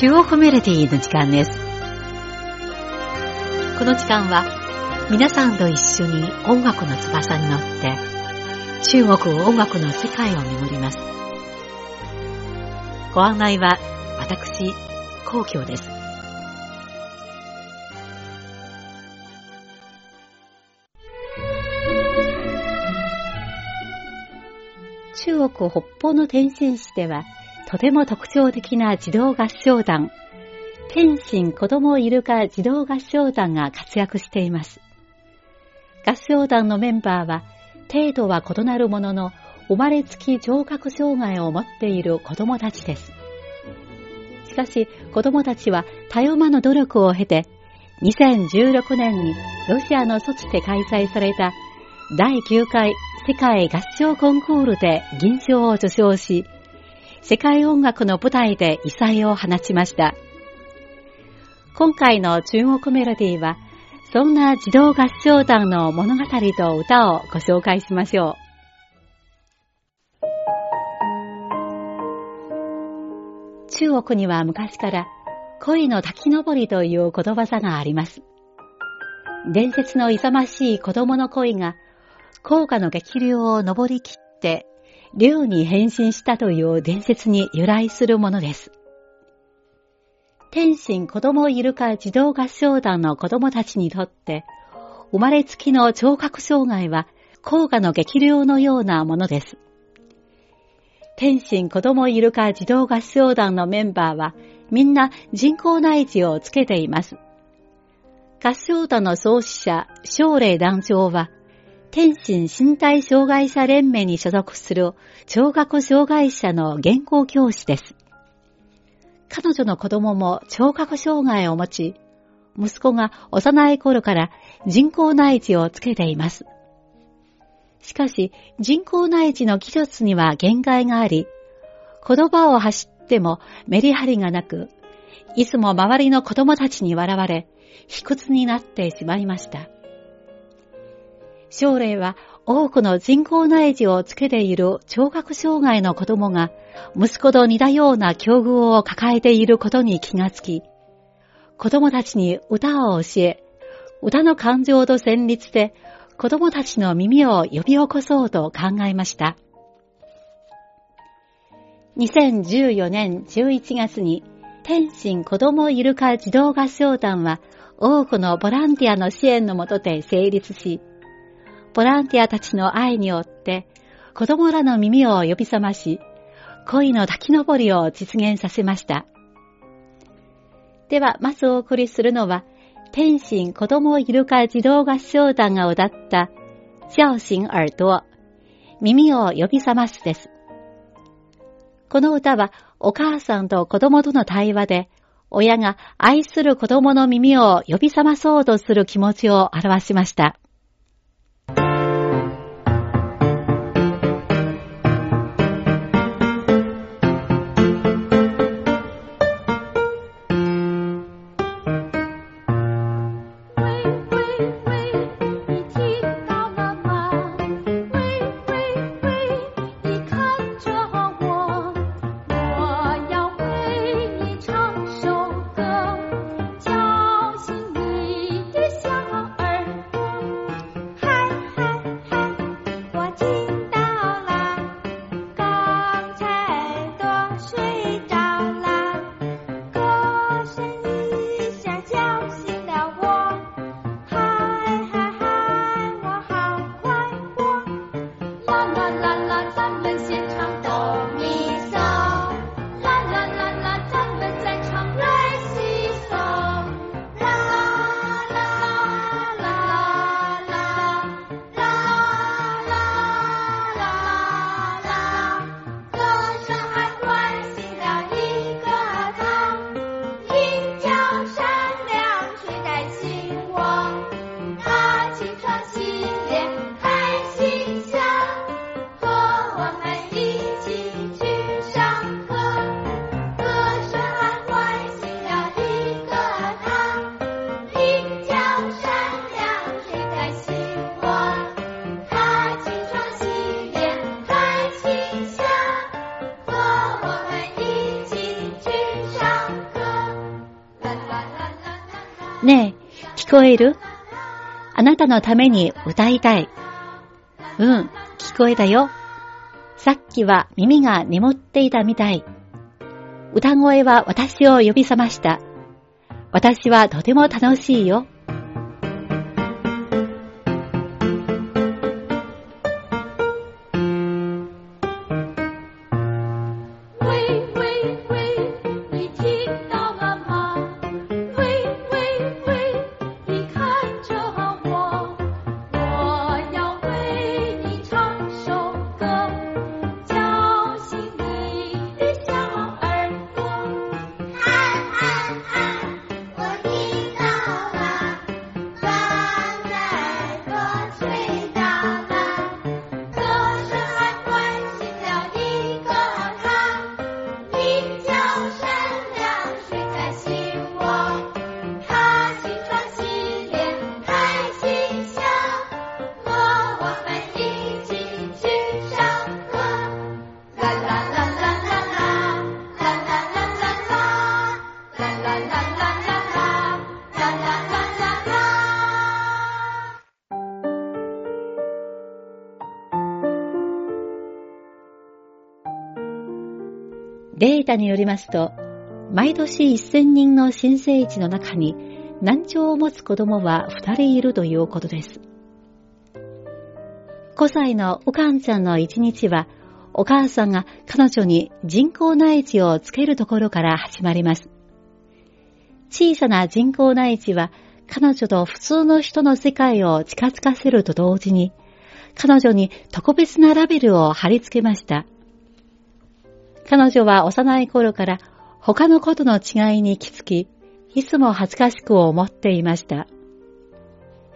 中央メロディの時間です。この時間は皆さんと一緒に音楽の翼に乗って中国音楽の世界を巡ります。ご案内は私、皇居です。中国北方の天津市ではとても特徴的な児童合唱団、天津子供イルカ児童合唱団が活躍しています。合唱団のメンバーは、程度は異なるものの、生まれつき聴覚障害を持っている子供たちです。しかし、子供たちは多様間の努力を経て、2016年にロシアの措置で開催された第9回世界合唱コンクールで銀賞を受賞し、世界音楽の舞台で異彩を放ちました。今回の中国メロディーは、そんな児童合唱団の物語と歌をご紹介しましょう。中国には昔から恋の滝登りという言葉があります。伝説の勇ましい子供の恋が、高価の激流を登り切って竜に変身したという伝説に由来するものです。天津子供イルカ児童合唱団の子供たちにとって、生まれつきの聴覚障害は高価の激流のようなものです。天津子供イルカ児童合唱団のメンバーはみんな人工内耳をつけています。合唱団の創始者、奨励団長は、天津身体障害者連盟に所属する聴覚障害者の原稿教師です。彼女の子供も聴覚障害を持ち、息子が幼い頃から人工内耳をつけています。しかし、人工内耳の技術には限界があり、言葉を走ってもメリハリがなく、いつも周りの子供たちに笑われ、卑屈になってしまいました。将来は多くの人工内耳をつけている聴覚障害の子供が息子と似たような境遇を抱えていることに気がつき、子供たちに歌を教え、歌の感情と旋律で子供たちの耳を呼び起こそうと考えました。2014年11月に天津子供イルカ児童合唱団は多くのボランティアの支援のもとで成立し、ボランティアたちの愛によって、子供らの耳を呼び覚まし、恋の滝登りを実現させました。では、まずお送りするのは、天津子供イルカ児童合唱団が歌った、叫醒耳朵、耳を呼び覚ますです。この歌は、お母さんと子供との対話で、親が愛する子供の耳を呼び覚まそうとする気持ちを表しました。聞こえる？あなたのために歌いたい。うん、聞こえたよ。さっきは耳が眠っていたみたい。歌声は私を呼び覚ました。私はとても楽しいよ。ータによりますと、毎年1000人の新生児の中に難聴を持つ子供は2人いるということです。5歳のおかんちゃんの1日は、お母さんが彼女に人工内耳をつけるところから始まります。小さな人工内耳は彼女と普通の人の世界を近づかせると同時に、彼女に特別なラベルを貼り付けました。彼女は幼い頃から他のことの違いに気づき、いつも恥ずかしく思っていました。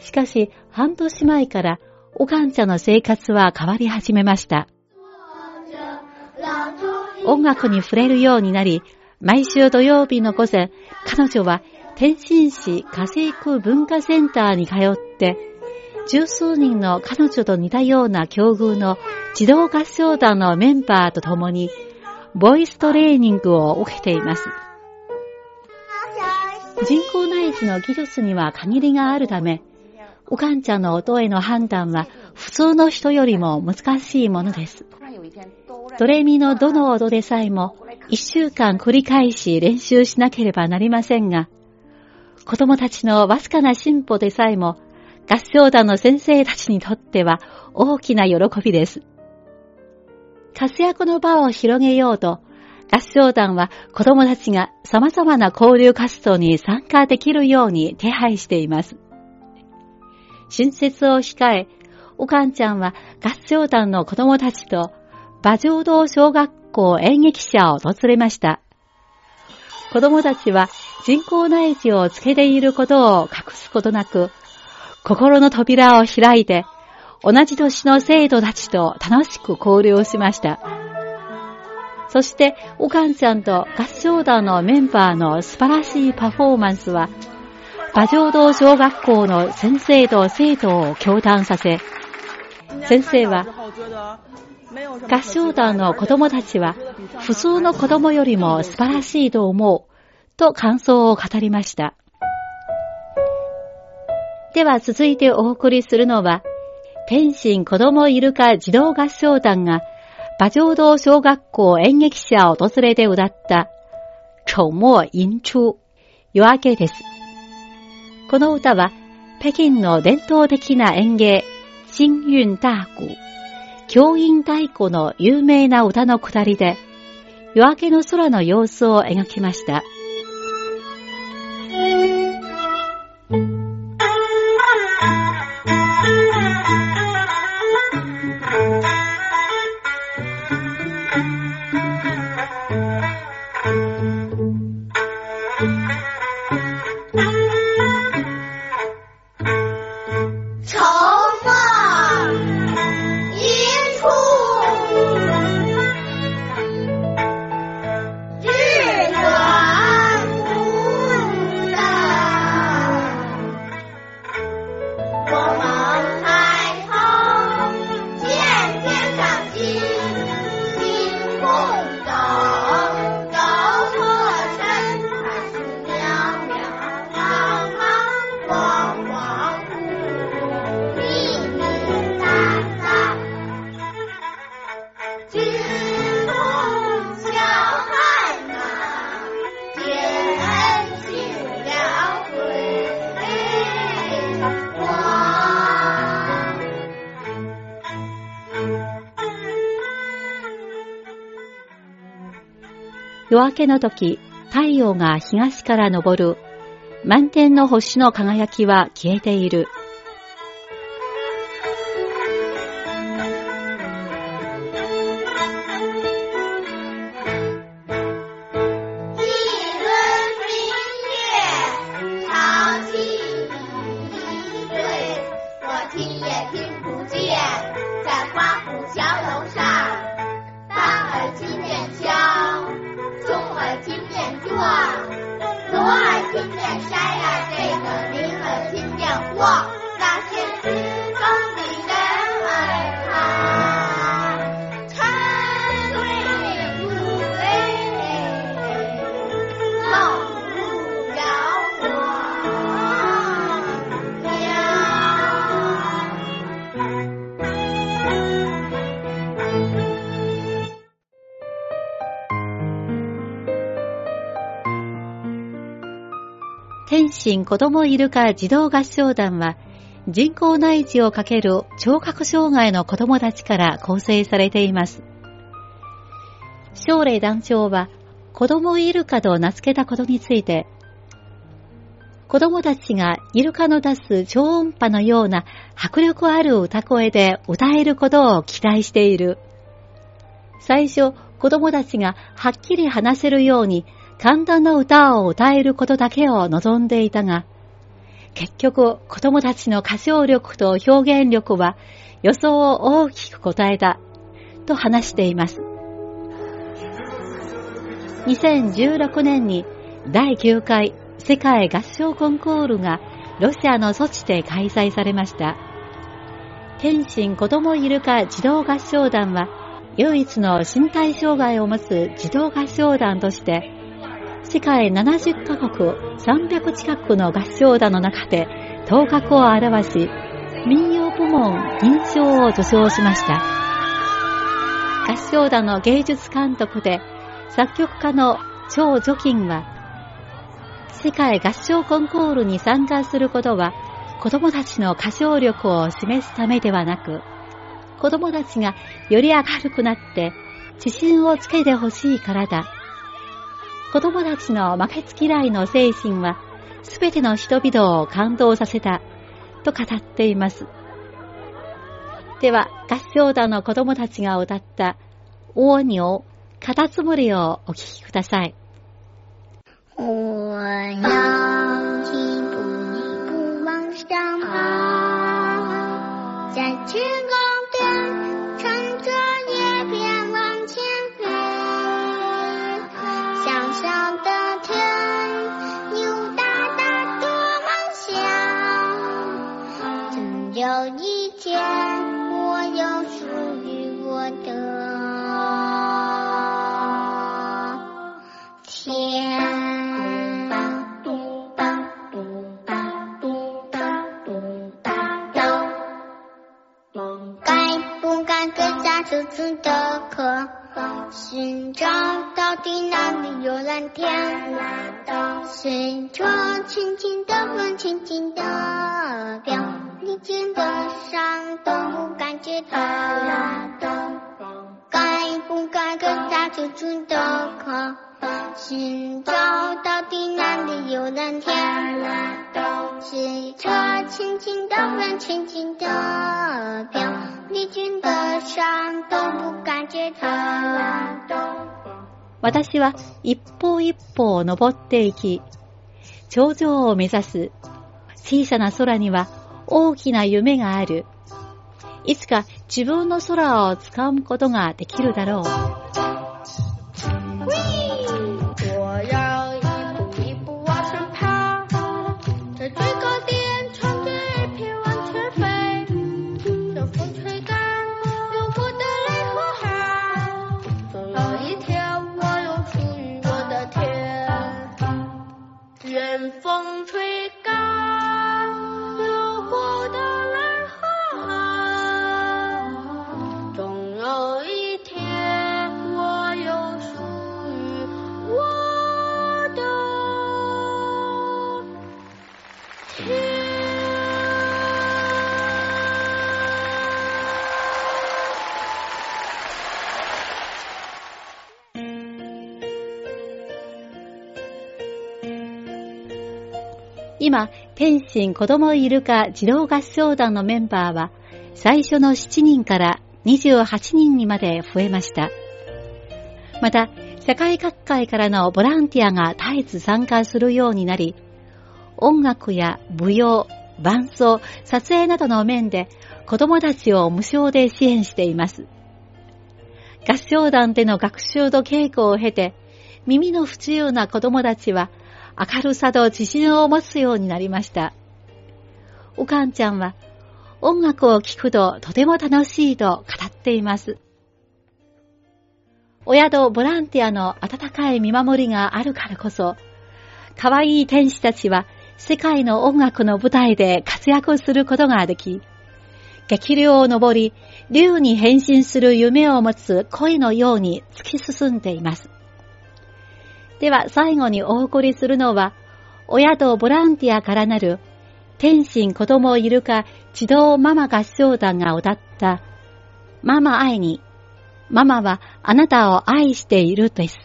しかし、半年前から、おかんちゃんの生活は変わり始めました。音楽に触れるようになり、毎週土曜日の午前、彼女は天津市家政区文化センターに通って、十数人の彼女と似たような境遇の児童合唱団のメンバーと共にボイストレーニングを受けています。人工内耳の技術には限りがあるため、おかんちゃんの音への判断は普通の人よりも難しいものです。ドレミのどの音でさえも一週間繰り返し練習しなければなりませんが、子供たちのわずかな進歩でさえも合唱団の先生たちにとっては大きな喜びです。活躍の場を広げようと、合唱団は子供たちが様々な交流活動に参加できるように手配しています。春節を控え、おかんちゃんは合唱団の子供たちと馬上道小学校演劇者を訪れました。子供たちは人工内耳をつけていることを隠すことなく、心の扉を開いて同じ年の生徒たちと楽しく交流しました。そして、おかんちゃんと合唱団のメンバーの素晴らしいパフォーマンスは、馬上道小学校の先生と生徒を共談させ、先生は、合唱団の子供たちは、普通の子供よりも素晴らしいと思う、と感想を語りました。では続いてお送りするのは、天津子供イルカ児童合唱団が馬上道小学校演劇者を訪れて歌った丑末吟出夜明けです。この歌は北京の伝統的な演芸新運大鼓教員太鼓の有名な歌のくだりで夜明けの空の様子を描きました。夜明けの時、太陽が東から昇る。満天の星の輝きは消えている。天津子供イルカ児童合唱団は人工内耳をかける聴覚障害の子供たちから構成されています。奨励団長は子供イルカと名付けたことについて、子供たちがイルカの出す超音波のような迫力ある歌声で歌えることを期待している。最初、子供たちがはっきり話せるように簡単な歌を歌えることだけを望んでいたが、結局子供たちの歌唱力と表現力は予想を大きく答えたと話しています。2016年に第9回世界合唱コンクールがロシアのソチで開催されました。天津子供イルカ児童合唱団は唯一の身体障害を持つ児童合唱団として世界70カ国300近くの合唱団の中で頭角を現し、民謡部門銀賞を受賞しました。合唱団の芸術監督で作曲家の張除金は、世界合唱コンクールに参加することは子供たちの歌唱力を示すためではなく、子供たちがより明るくなって自信をつけてほしいからだ子供たちの負けず嫌いの精神は、すべての人々を感動させた、と語っています。では、合唱団の子供たちが歌った、大尿、カタツムリをお聴きください。我要一步一步往上爬，在天高。到底哪里有蓝天？随着轻轻的风，轻轻的飘，你肩的上都不感觉到。该不该跟他处处的靠？寻找到底哪里有蓝天？随着轻轻的风，轻轻的飘，你肩的上都不感觉到。私は一歩一歩を登っていき、頂上を目指す小さな空には大きな夢がある。いつか自分の空を掴むことができるだろう。今、天津子供イルカ児童合唱団のメンバーは、最初の7人から28人にまで増えました。また、世界各界からのボランティアが絶えず参加するようになり、音楽や舞踊、伴奏、撮影などの面で子供たちを無償で支援しています。合唱団での学習と稽古を経て、耳の不自由な子供たちは明るさと自信を持つようになりました。おかんちゃんは音楽を聴くととても楽しいと語っています。親とボランティアの温かい見守りがあるからこそ、可愛い天使たちは世界の音楽の舞台で活躍することができ、激流を登り、竜に変身する夢を持つ恋のように突き進んでいます。では最後にお送りするのは、親とボランティアからなる、天心子供いるか児童ママ合唱団が歌った、ママ愛に、ママはあなたを愛しているです。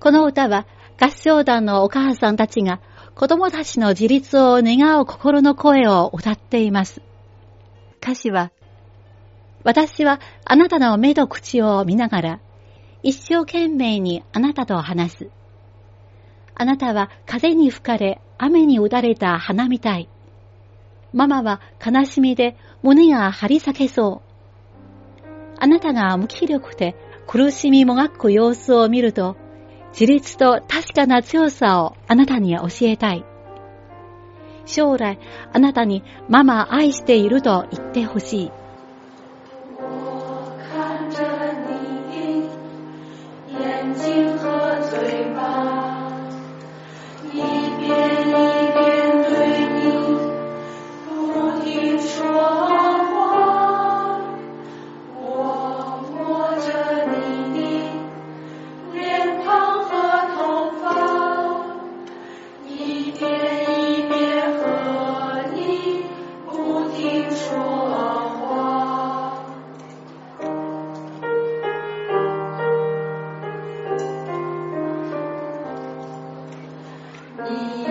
この歌は合唱団のお母さんたちが子供たちの自立を願う心の声を歌っています。歌詞は、私はあなたの目と口を見ながら、一生懸命にあなたと話す。あなたは風に吹かれ、雨に打たれた花みたい。ママは悲しみで胸が張り裂けそう。あなたが無気力で苦しみもがく様子を見ると、自立と確かな強さをあなたに教えたい。将来、あなたにママ愛していると言ってほしい。一。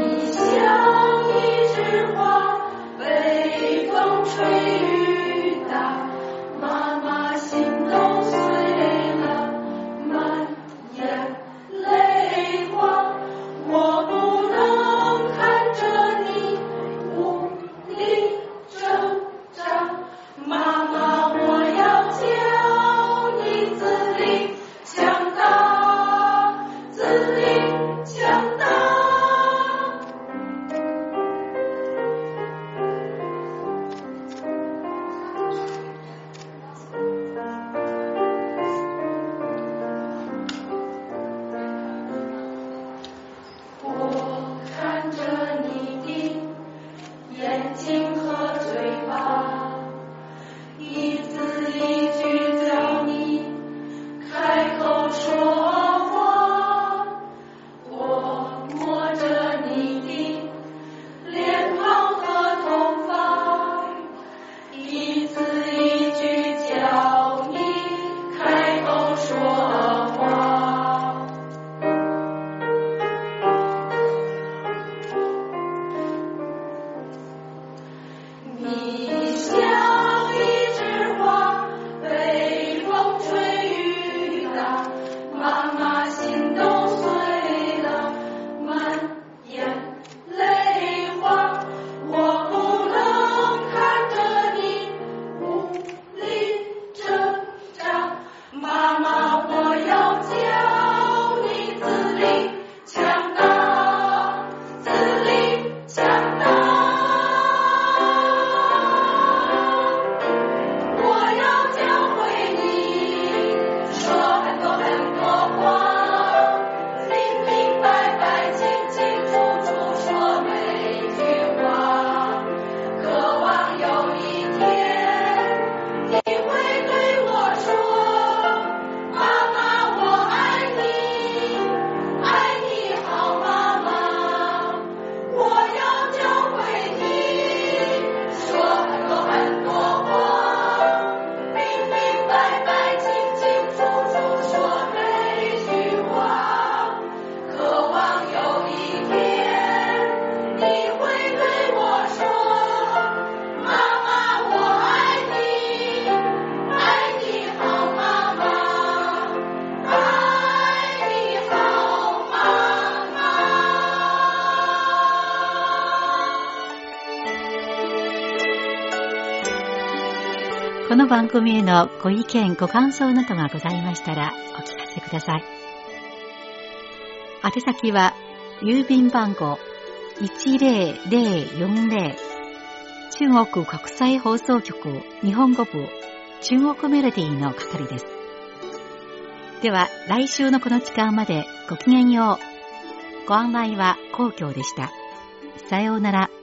の番組へのご意見、ご感想などがございましたらお聞かせください。宛先は、郵便番号10040中国国際放送局日本語部中国メロディーの係です。では、来週のこの時間までごきげんよう。ご案内は皇居でした。さようなら。